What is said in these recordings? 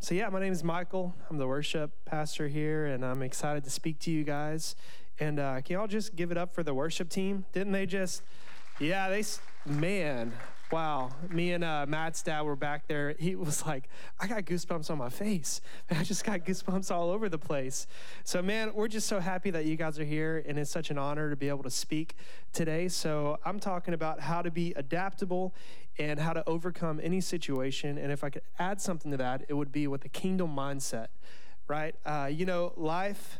so, yeah, my name is Michael. I'm the worship pastor here, and I'm excited to speak to you guys. And uh, can y'all just give it up for the worship team? Didn't they just, yeah, they, man, Wow. Me and uh, Matt's dad were back there. He was like, I got goosebumps on my face. I just got goosebumps all over the place. So, man, we're just so happy that you guys are here, and it's such an honor to be able to speak today. So, I'm talking about how to be adaptable and how to overcome any situation. And if I could add something to that, it would be with a kingdom mindset, right? Uh, you know, life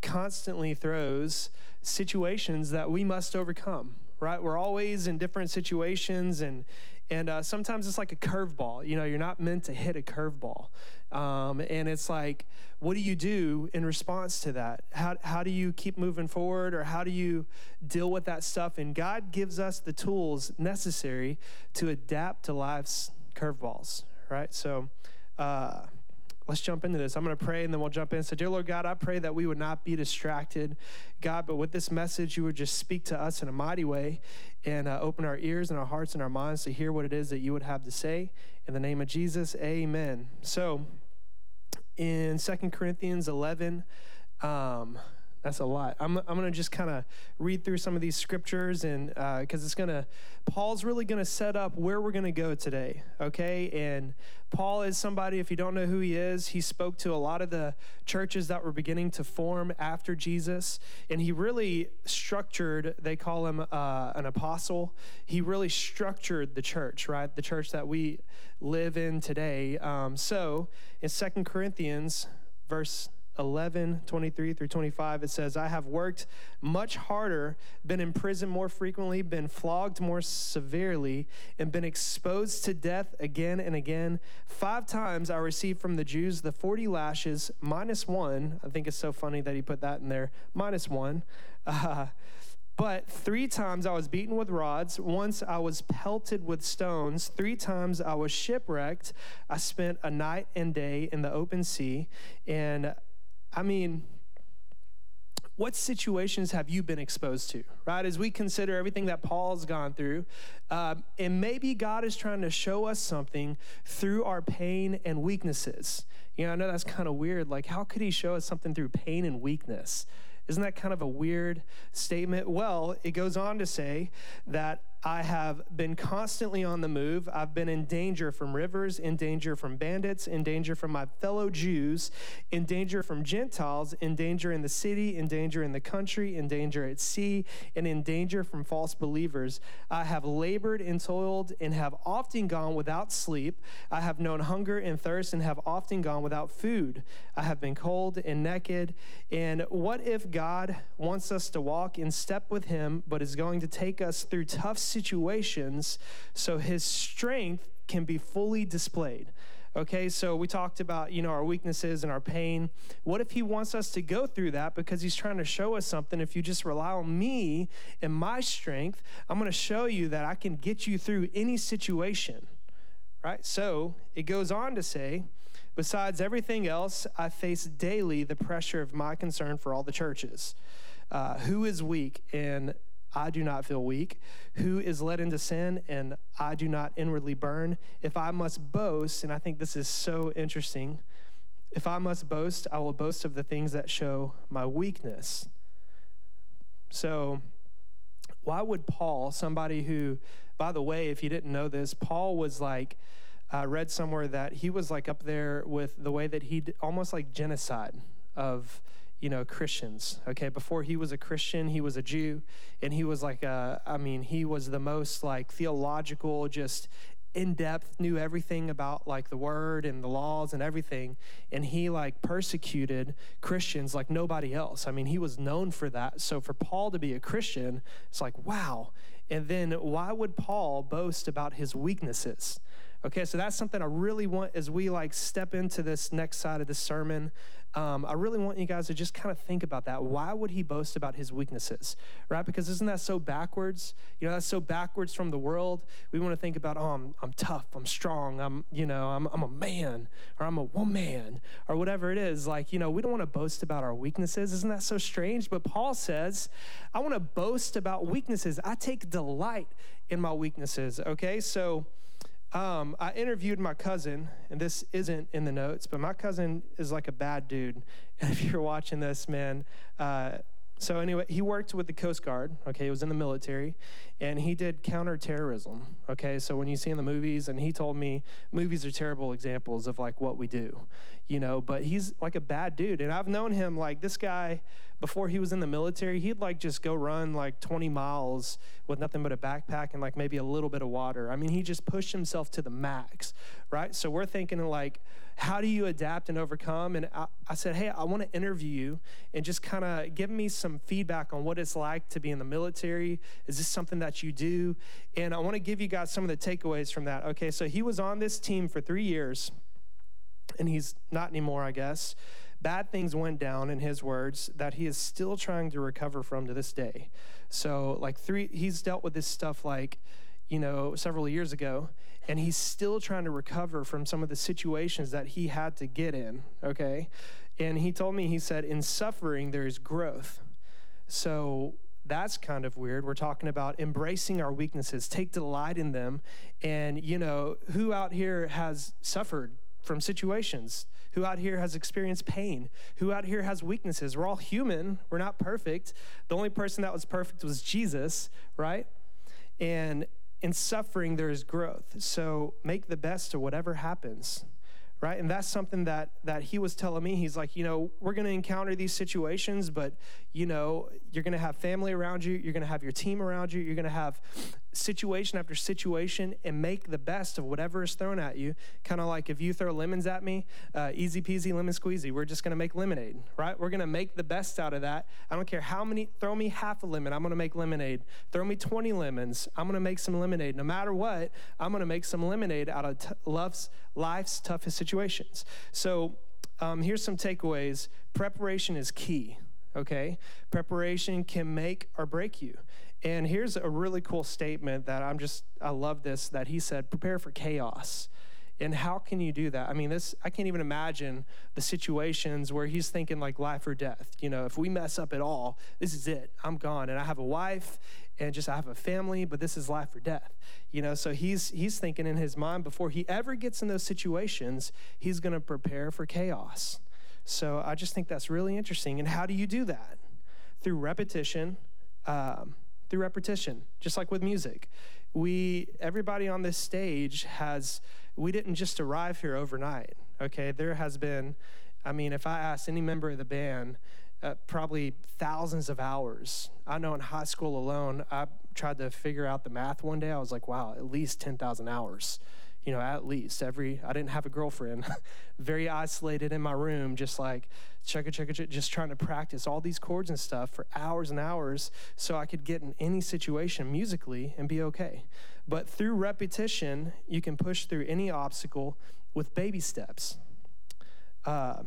constantly throws situations that we must overcome right? We're always in different situations, and and uh, sometimes it's like a curveball. You know, you're not meant to hit a curveball, um, and it's like, what do you do in response to that? How how do you keep moving forward, or how do you deal with that stuff? And God gives us the tools necessary to adapt to life's curveballs, right? So. Uh, let's jump into this. I'm going to pray and then we'll jump in. So, dear Lord God, I pray that we would not be distracted, God, but with this message, you would just speak to us in a mighty way and uh, open our ears and our hearts and our minds to hear what it is that you would have to say. In the name of Jesus, amen. So, in Second Corinthians 11, um, that's a lot. I'm, I'm going to just kind of read through some of these scriptures and because uh, it's going to, Paul's really going to set up where we're going to go today, okay? And Paul is somebody, if you don't know who he is, he spoke to a lot of the churches that were beginning to form after Jesus. And he really structured, they call him uh, an apostle. He really structured the church, right? The church that we live in today. Um, so in Second Corinthians, verse 11, 23 through 25, it says, I have worked much harder, been in prison more frequently, been flogged more severely, and been exposed to death again and again. Five times I received from the Jews the 40 lashes minus one. I think it's so funny that he put that in there, minus one. Uh, but three times I was beaten with rods. Once I was pelted with stones. Three times I was shipwrecked. I spent a night and day in the open sea. And I mean, what situations have you been exposed to, right? As we consider everything that Paul's gone through, um, and maybe God is trying to show us something through our pain and weaknesses. You know, I know that's kind of weird. Like, how could he show us something through pain and weakness? Isn't that kind of a weird statement? Well, it goes on to say that I have been constantly on the move. I've been in danger from rivers, in danger from bandits, in danger from my fellow Jews, in danger from Gentiles, in danger in the city, in danger in the country, in danger at sea, and in danger from false believers. I have labored and toiled and have often gone without sleep. I have known hunger and thirst and have often gone without food. I have been cold and naked. And what if God wants us to walk in step with Him, but is going to take us through tough situations so his strength can be fully displayed. Okay, so we talked about, you know, our weaknesses and our pain. What if he wants us to go through that because he's trying to show us something? If you just rely on me and my strength, I'm going to show you that I can get you through any situation. Right? So it goes on to say, besides everything else, I face daily the pressure of my concern for all the churches. Uh, who is weak and I do not feel weak. Who is led into sin, and I do not inwardly burn. If I must boast, and I think this is so interesting, if I must boast, I will boast of the things that show my weakness. So, why would Paul, somebody who, by the way, if you didn't know this, Paul was like, I read somewhere that he was like up there with the way that he almost like genocide of you know, Christians. Okay, before he was a Christian, he was a Jew, and he was like, a, I mean, he was the most like theological, just in depth, knew everything about like the word and the laws and everything. And he like persecuted Christians like nobody else. I mean, he was known for that. So for Paul to be a Christian, it's like, wow. And then why would Paul boast about his weaknesses? Okay, so that's something I really want as we like step into this next side of the sermon. Um, I really want you guys to just kind of think about that. Why would he boast about his weaknesses, right? Because isn't that so backwards? You know, that's so backwards from the world. We want to think about, oh, I'm, I'm tough, I'm strong, I'm, you know, I'm, I'm a man, or I'm a woman, or whatever it is. Like, you know, we don't want to boast about our weaknesses. Isn't that so strange? But Paul says, I want to boast about weaknesses. I take delight in my weaknesses, okay? So, Um, I interviewed my cousin, and this isn't in the notes, but my cousin is like a bad dude. If you're watching this, man, uh, so anyway, he worked with the Coast Guard. Okay, he was in the military, and he did counterterrorism. Okay, so when you see in the movies, and he told me movies are terrible examples of like what we do, you know. But he's like a bad dude, and I've known him like this guy before he was in the military. He'd like just go run like 20 miles with nothing but a backpack and like maybe a little bit of water. I mean, he just pushed himself to the max, right? So we're thinking like how do you adapt and overcome? And I, I said, hey, I want to interview you and just kind of give me some feedback on what it's like to be in the military. Is this something that you do? And I want to give you guys some of the takeaways from that. Okay, so he was on this team for three years, and he's not anymore, I guess. Bad things went down, in his words, that he is still trying to recover from to this day. So, like, three, he's dealt with this stuff like, you know, several years ago and he's still trying to recover from some of the situations that he had to get in, okay? And he told me, he said, in suffering, there is growth. So that's kind of weird. We're talking about embracing our weaknesses, take delight in them. And, you know, who out here has suffered from situations? Who out here has experienced pain? Who out here has weaknesses? We're all human. We're not perfect. The only person that was perfect was Jesus, right? And in suffering, there is growth. So make the best of whatever happens right and that's something that that he was telling me he's like you know we're going to encounter these situations but you know you're going to have family around you you're going to have your team around you you're going to have situation after situation and make the best of whatever is thrown at you. Kind of like if you throw lemons at me uh, easy peasy lemon squeezy. We're just going to make lemonade right? We're going to make the best out of that. I don't care how many throw me half a lemon i'm going to make lemonade. Throw me 20 lemons i'm going to make some lemonade. No matter what i'm going to make some lemonade out of t- love's life's toughest situations. So um, here's some takeaways. Preparation is key okay? Preparation can make or break you. And here's a really cool statement that I'm just, I love this, that he said, prepare for chaos. And how can you do that? I mean, this, I can't even imagine the situations where he's thinking like life or death. You know, if we mess up at all, this is it. I'm gone. And I have a wife and just I have a family, but this is life or death. You know, so he's he's thinking in his mind before he ever gets in those situations, he's to prepare for chaos. So I just think that's really interesting. And how do you do that? Through repetition. Um, through repetition, just like with music. We, everybody on this stage has, we didn't just arrive here overnight, okay? There has been, I mean, if I ask any member of the band, uh, probably thousands of hours. I know in high school alone, I tried to figure out the math one day. I was like, wow, at least 10,000 hours you know, at least every, I didn't have a girlfriend, very isolated in my room, just like chugga chugga chugga, just trying to practice all these chords and stuff for hours and hours so I could get in any situation musically and be okay. But through repetition, you can push through any obstacle with baby steps. Uh,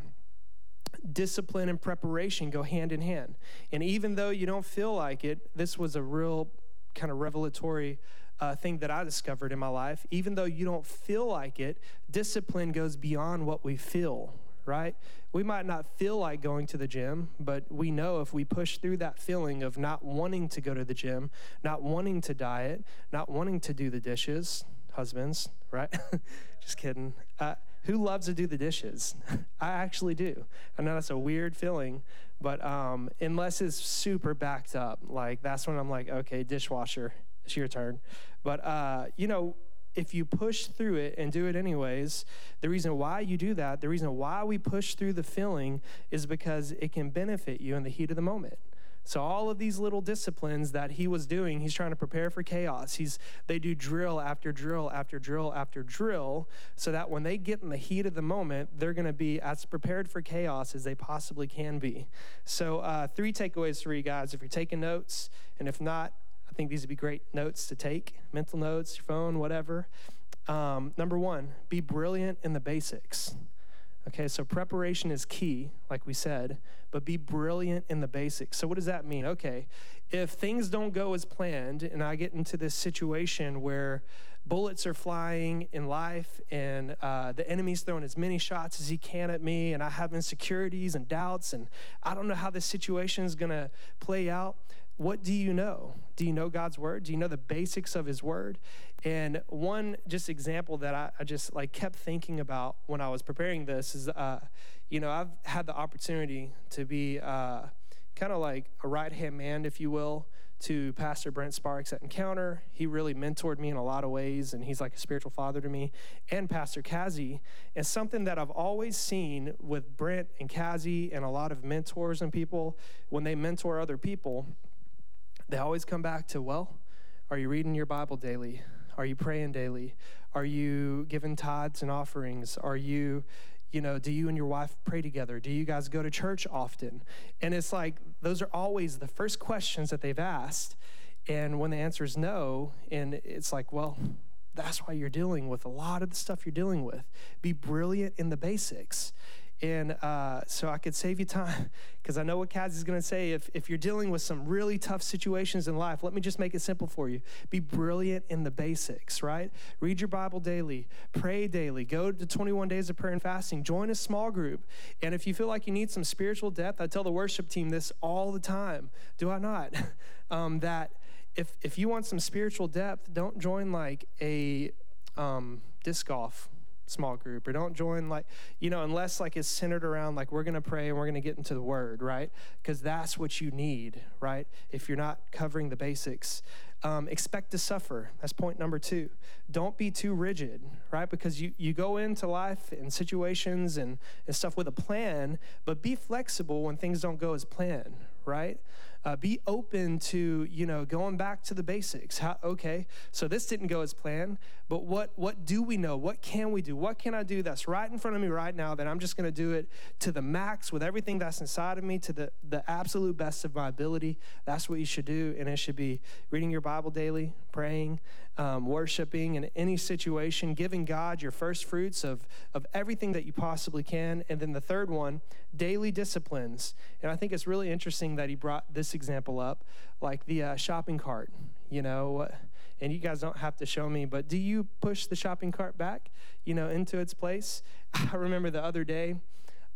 discipline and preparation go hand in hand. And even though you don't feel like it, this was a real kind of revelatory uh, thing that I discovered in my life. Even though you don't feel like it, discipline goes beyond what we feel, right? We might not feel like going to the gym, but we know if we push through that feeling of not wanting to go to the gym, not wanting to diet, not wanting to do the dishes, husbands, right? Just kidding. Uh, who loves to do the dishes? I actually do. I know that's a weird feeling, but um, unless it's super backed up, like that's when I'm like, okay, dishwasher, it's your turn. But, uh, you know, if you push through it and do it anyways, the reason why you do that, the reason why we push through the feeling is because it can benefit you in the heat of the moment. So all of these little disciplines that he was doing, he's trying to prepare for chaos. He's they do drill after drill after drill after drill so that when they get in the heat of the moment, they're going to be as prepared for chaos as they possibly can be. So uh, three takeaways for you guys. If you're taking notes, and if not, I think these would be great notes to take, mental notes, your phone, whatever. Um, number one, be brilliant in the basics. Okay, so preparation is key, like we said, but be brilliant in the basics. So, what does that mean? Okay, if things don't go as planned and I get into this situation where bullets are flying in life and uh, the enemy's throwing as many shots as he can at me, and I have insecurities and doubts, and I don't know how this situation is going to play out, what do you know? Do you know God's word? Do you know the basics of his word? And one just example that I, I just like kept thinking about when I was preparing this is, uh, you know, I've had the opportunity to be uh, kind of like a right hand man, if you will, to Pastor Brent Sparks at Encounter. He really mentored me in a lot of ways, and he's like a spiritual father to me. And Pastor Kazi. And something that I've always seen with Brent and Kazi and a lot of mentors and people, when they mentor other people, they always come back to, well, are you reading your Bible daily? Are you praying daily? Are you giving tithes and offerings? Are you, you know, do you and your wife pray together? Do you guys go to church often? And it's like, those are always the first questions that they've asked. And when the answer is no, and it's like, well, that's why you're dealing with a lot of the stuff you're dealing with. Be brilliant in the basics. And uh, so I could save you time because I know what Kaz is going to say. If, if you're dealing with some really tough situations in life, let me just make it simple for you. Be brilliant in the basics, right? Read your Bible daily, pray daily, go to 21 days of prayer and fasting, join a small group. And if you feel like you need some spiritual depth, I tell the worship team this all the time. Do I not? um, that if, if you want some spiritual depth, don't join like a um, disc golf small group or don't join like you know unless like it's centered around like we're going to pray and we're going to get into the word right? Because that's what you need right? If you're not covering the basics um, expect to suffer. That's point number two. Don't be too rigid right? Because you, you go into life and situations and, and stuff with a plan but be flexible when things don't go as planned right uh, be open to you know going back to the basics. How, okay so this didn't go as planned but what what do we know? What can we do? What can i do that's right in front of me right now that i'm just going to do it to the max with everything that's inside of me to the the absolute best of my ability? That's what you should do and it should be reading your bible daily praying um, worshiping in any situation giving god your first fruits of of everything that you possibly can. And then the third one daily disciplines. And i think it's really interesting that he brought this example up, like the uh, shopping cart, you know, and you guys don't have to show me, but do you push the shopping cart back, you know, into its place? I remember the other day,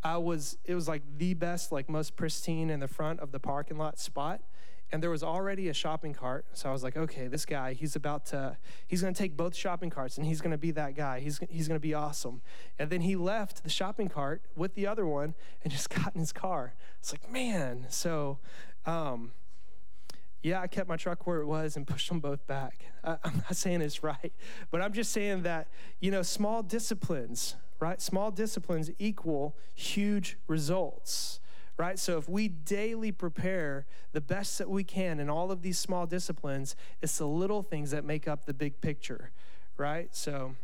I was, it was like the best, like most pristine in the front of the parking lot spot and there was already a shopping cart. So i was like okay this guy he's about to he's going to take both shopping carts and he's going to be that guy. He's, he's going to be awesome. And then he left the shopping cart with the other one and just got in his car. It's like man so um, yeah, I kept my truck where it was and pushed them both back. I, I'm not saying it's right, but I'm just saying that, you know, small disciplines, right? Small disciplines equal huge results, right? So if we daily prepare the best that we can in all of these small disciplines, it's the little things that make up the big picture, right? So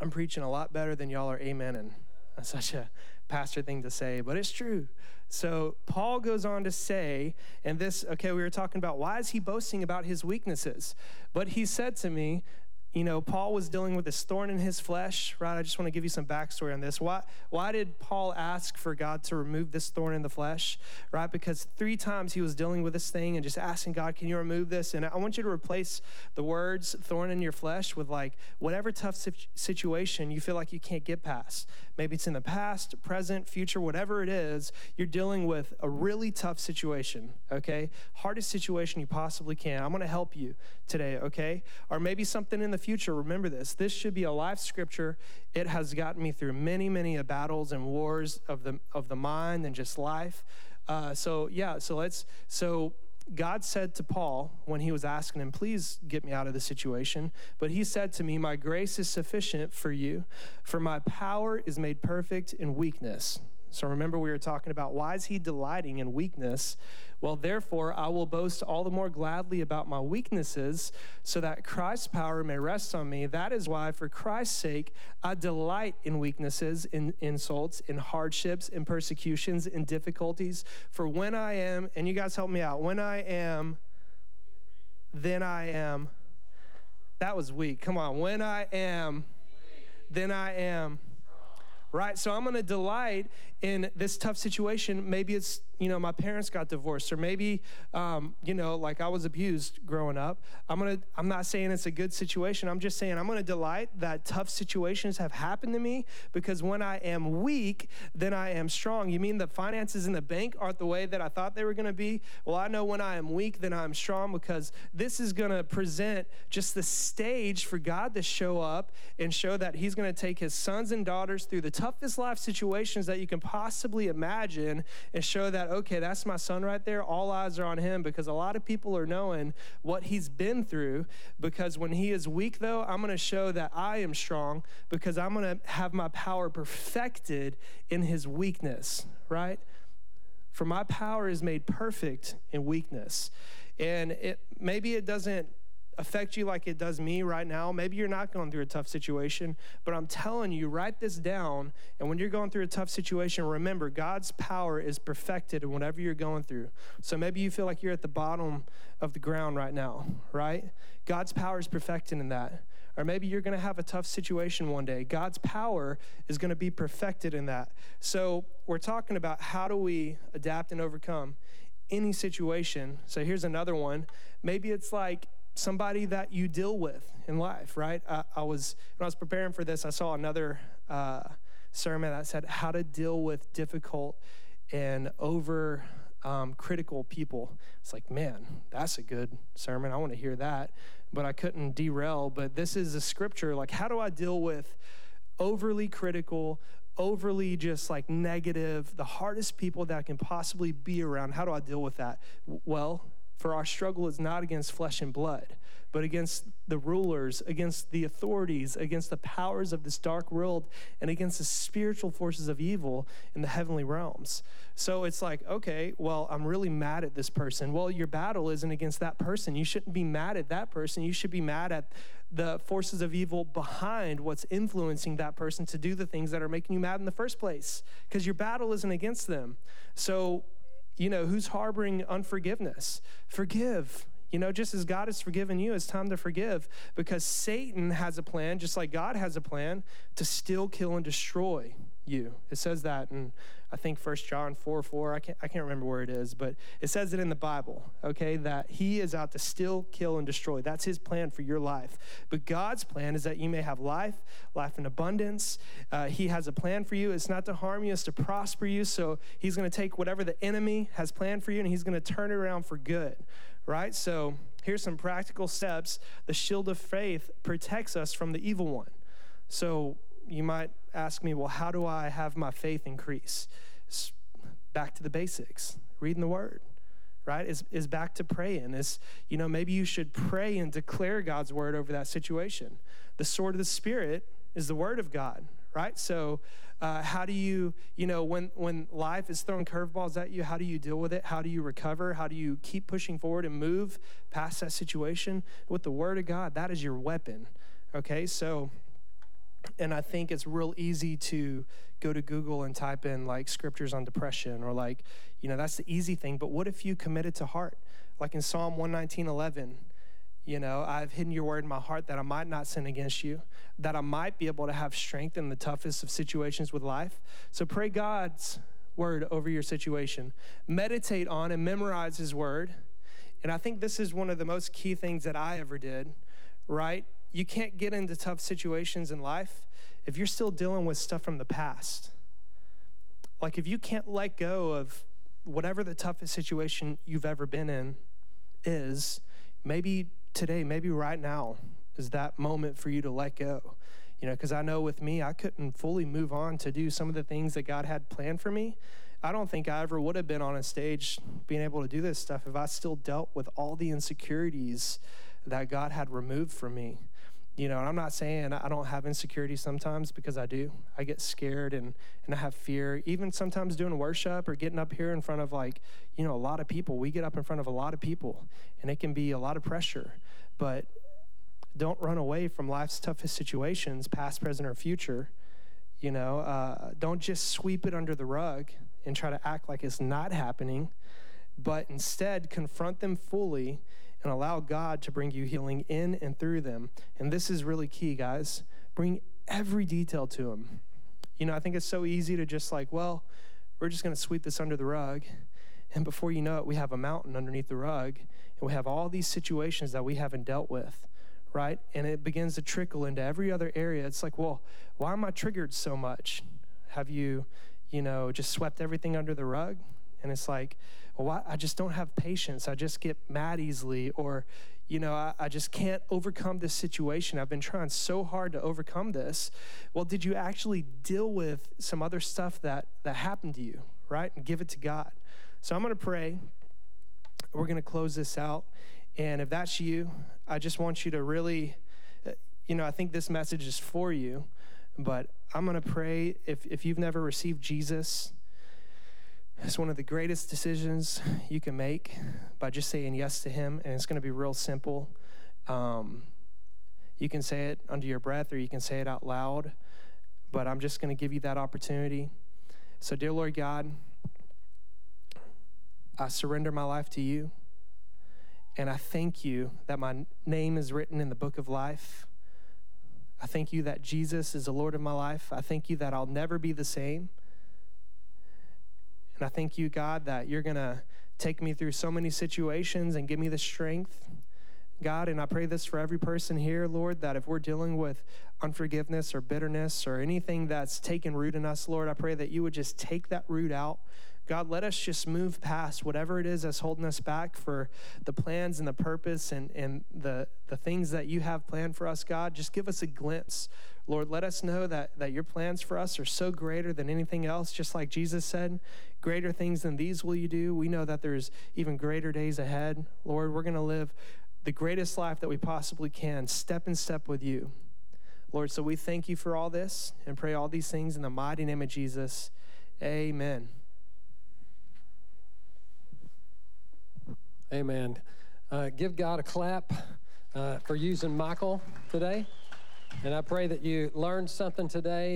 I'm preaching a lot better than y'all are amen and that's such a pastor thing to say, but it's true. So Paul goes on to say, and this, okay, we were talking about why is he boasting about his weaknesses? But he said to me, you know, Paul was dealing with this thorn in his flesh, right? I just want to give you some backstory on this. Why, why did Paul ask for God to remove this thorn in the flesh, right? Because three times he was dealing with this thing and just asking God, can you remove this? And I want you to replace the words thorn in your flesh with like whatever tough situation you feel like you can't get past. Maybe it's in the past, present, future, whatever it is, you're dealing with a really tough situation, okay? Hardest situation you possibly can. I'm going to help you today, okay? Or maybe something in the future, remember this. This should be a life scripture. It has gotten me through many, many battles and wars of the of the mind and just life. Uh, so yeah, so let's so God said to Paul when he was asking him, Please get me out of this situation. But he said to me, My grace is sufficient for you, for my power is made perfect in weakness. So remember, we were talking about why is he delighting in weakness? Well, therefore, I will boast all the more gladly about my weaknesses, so that Christ's power may rest on me. That is why, for Christ's sake, I delight in weaknesses, in insults, in hardships, in persecutions, in difficulties. For when I am, and you guys help me out, when I am, then I am. That was weak. Come on. When I am, then I am right? So I'm going to delight in this tough situation. Maybe it's you know, my parents got divorced, or maybe, um, you know, like I was abused growing up. I'm gonna, I'm not saying it's a good situation. I'm just saying I'm gonna delight that tough situations have happened to me because when I am weak, then I am strong. You mean the finances in the bank aren't the way that I thought they were gonna be? Well, I know when I am weak, then I'm strong because this is gonna present just the stage for God to show up and show that He's gonna take His sons and daughters through the toughest life situations that you can possibly imagine and show that okay, that's my son right there. All eyes are on him because a lot of people are knowing what he's been through. Because when he is weak, though, I'm going to show that I am strong because I'm going to have my power perfected in his weakness, right? For my power is made perfect in weakness. And it maybe it doesn't affect you like it does me right now. Maybe you're not going through a tough situation, but I'm telling you, write this down. And when you're going through a tough situation, remember God's power is perfected in whatever you're going through. So maybe you feel like you're at the bottom of the ground right now, right? God's power is perfected in that. Or maybe you're going to have a tough situation one day. God's power is going to be perfected in that. So we're talking about how do we adapt and overcome any situation. So here's another one. Maybe it's like somebody that you deal with in life, right? I, I was when I was preparing for this, I saw another uh, sermon that said how to deal with difficult and over um, critical people. It's like, man, that's a good sermon. I want to hear that, but I couldn't derail. But this is a scripture. Like, how do I deal with overly critical? overly just like negative, the hardest people that I can possibly be around. How do I deal with that? Well, for our struggle is not against flesh and blood, but against the rulers, against the authorities, against the powers of this dark world, and against the spiritual forces of evil in the heavenly realms. So it's like, okay, well, I'm really mad at this person. Well, your battle isn't against that person. You shouldn't be mad at that person. You should be mad at the forces of evil behind what's influencing that person to do the things that are making you mad in the first place, because your battle isn't against them. So you know, who's harboring unforgiveness? Forgive. You know, just as God has forgiven you, it's time to forgive because Satan has a plan, just like God has a plan, to still kill, and destroy you. It says that in I think First John 4 4. I can't, I can't remember where it is, but it says it in the Bible, okay, that he is out to steal, kill, and destroy. That's his plan for your life. But God's plan is that you may have life, life in abundance. Uh, he has a plan for you. It's not to harm you, it's to prosper you. So he's going to take whatever the enemy has planned for you and he's going to turn it around for good, right? So here's some practical steps. The shield of faith protects us from the evil one. So you might ask me, well, how do I have my faith increase? It's back to the basics, reading the word, right? Is is back to praying. Is you know, maybe you should pray and declare God's word over that situation. The sword of the spirit is the word of God, right? So uh, how do you, you know, when when life is throwing curveballs at you, how do you deal with it? How do you recover? How do you keep pushing forward and move past that situation? With the word of God, that is your weapon. Okay, so and I think it's real easy to go to Google and type in like scriptures on depression or like, you know, that's the easy thing. But what if you commit it to heart? Like in Psalm 119, 11, you know, I've hidden your word in my heart that I might not sin against you, that I might be able to have strength in the toughest of situations with life. So pray God's word over your situation. Meditate on and memorize his word. And I think this is one of the most key things that I ever did, right? You can't get into tough situations in life if you're still dealing with stuff from the past. Like if you can't let go of whatever the toughest situation you've ever been in is, maybe today, maybe right now is that moment for you to let go. You know, because I know with me, I couldn't fully move on to do some of the things that God had planned for me. I don't think I ever would have been on a stage being able to do this stuff if I still dealt with all the insecurities that God had removed from me you know, I'm not saying I don't have insecurity sometimes because I do. I get scared and, and I have fear. Even sometimes doing worship or getting up here in front of like, you know, a lot of people. We get up in front of a lot of people and it can be a lot of pressure. But don't run away from life's toughest situations, past, present, or future. You know, uh, don't just sweep it under the rug and try to act like it's not happening, but instead confront them fully and allow God to bring you healing in and through them. And this is really key, guys. Bring every detail to Him. You know, I think it's so easy to just like, well, we're just going to sweep this under the rug. And before you know it, we have a mountain underneath the rug, and we have all these situations that we haven't dealt with, right? And it begins to trickle into every other area. It's like, well, why am I triggered so much? Have you, you know, just swept everything under the rug? And it's like, well? I just don't have patience. I just get mad easily, or, you know, I, I just can't overcome this situation. I've been trying so hard to overcome this. Well, did you actually deal with some other stuff that, that happened to you, right? And give it to God. So I'm going to pray. We're going to close this out. And if that's you, I just want you to really, uh, you know, I think this message is for you, but I'm going to pray if, if you've never received Jesus, it's one of the greatest decisions you can make by just saying yes to Him, and it's going to be real simple. Um, you can say it under your breath or you can say it out loud, but I'm just going to give you that opportunity. So, dear Lord God, I surrender my life to you, and I thank you that my name is written in the book of life. I thank you that Jesus is the Lord of my life. I thank you that I'll never be the same. And I thank you, God, that you're going to take me through so many situations and give me the strength, God. And I pray this for every person here, Lord, that if we're dealing with unforgiveness or bitterness or anything that's taken root in us, Lord, I pray that you would just take that root out. God, let us just move past whatever it is that's holding us back for the plans and the purpose and, and the, the things that you have planned for us, God. Just give us a glimpse. Lord, let us know that, that your plans for us are so greater than anything else, just like Jesus said. Greater things than these will you do. We know that there's even greater days ahead. Lord, we're going to live the greatest life that we possibly can, step in step with you. Lord, so we thank you for all this and pray all these things in the mighty name of Jesus. Amen. Amen. Uh, give God a clap uh, for using Michael today. And I pray that you learned something today.